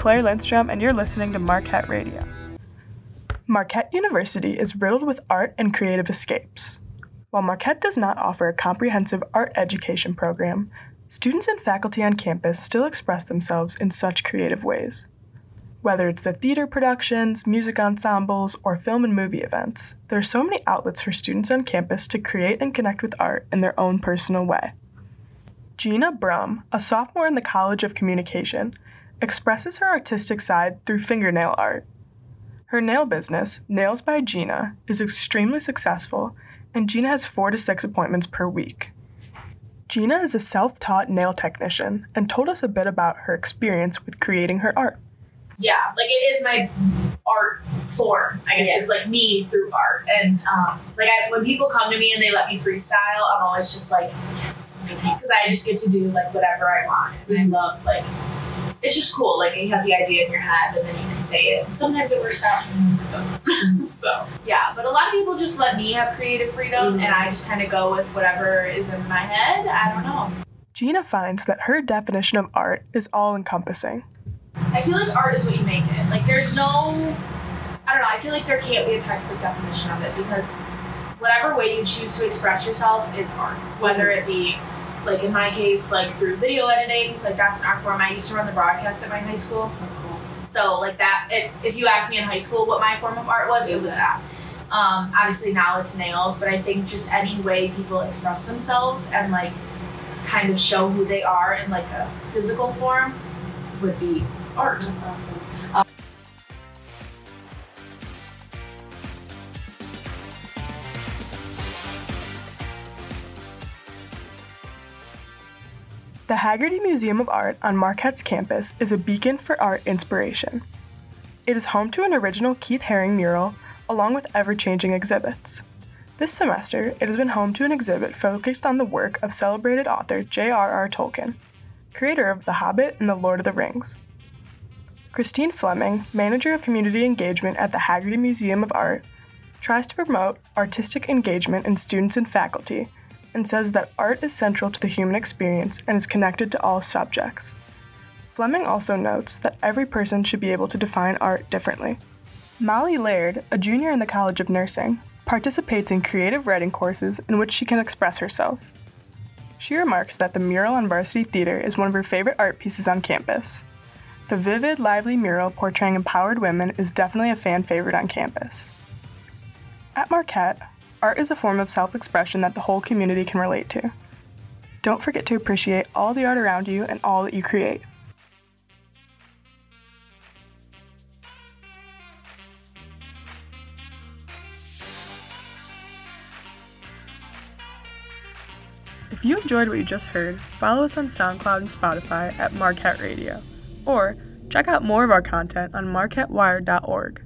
Claire Lindstrom, and you're listening to Marquette Radio. Marquette University is riddled with art and creative escapes. While Marquette does not offer a comprehensive art education program, students and faculty on campus still express themselves in such creative ways. Whether it's the theater productions, music ensembles, or film and movie events, there are so many outlets for students on campus to create and connect with art in their own personal way. Gina Brum, a sophomore in the College of Communication, expresses her artistic side through fingernail art. Her nail business, Nails by Gina, is extremely successful, and Gina has four to six appointments per week. Gina is a self taught nail technician and told us a bit about her experience with creating her art yeah, like it is my art form. I guess yeah. it's like me through art. And um, like I, when people come to me and they let me freestyle, I'm always just like, because I just get to do like whatever I want, and I love like it's just cool. Like you have the idea in your head and then you convey it. And sometimes it works out, sometimes it doesn't. so yeah, but a lot of people just let me have creative freedom, mm-hmm. and I just kind of go with whatever is in my head. I don't know. Gina finds that her definition of art is all encompassing. I feel like art is what you make it. Like there's no I don't know, I feel like there can't be a textbook definition of it because whatever way you choose to express yourself is art. Whether it be like in my case, like through video editing, like that's an art form. I used to run the broadcast at my high school. So like that, it, if you asked me in high school what my form of art was, it was that. Um, obviously now it's nails, but I think just any way people express themselves and like kind of show who they are in like a physical form would be art. That's awesome. Um, the Haggerty Museum of Art on Marquette's campus is a beacon for art inspiration. It is home to an original Keith Haring mural along with ever changing exhibits. This semester, it has been home to an exhibit focused on the work of celebrated author J.R.R. Tolkien, creator of The Hobbit and The Lord of the Rings. Christine Fleming, Manager of Community Engagement at the Haggerty Museum of Art, tries to promote artistic engagement in students and faculty and says that art is central to the human experience and is connected to all subjects. Fleming also notes that every person should be able to define art differently. Molly Laird, a junior in the College of Nursing, participates in creative writing courses in which she can express herself. She remarks that the mural on Varsity Theater is one of her favorite art pieces on campus, the vivid, lively mural portraying empowered women is definitely a fan favorite on campus. At Marquette, art is a form of self expression that the whole community can relate to. Don't forget to appreciate all the art around you and all that you create. If you enjoyed what you just heard, follow us on SoundCloud and Spotify at Marquette Radio or check out more of our content on marquettewire.org.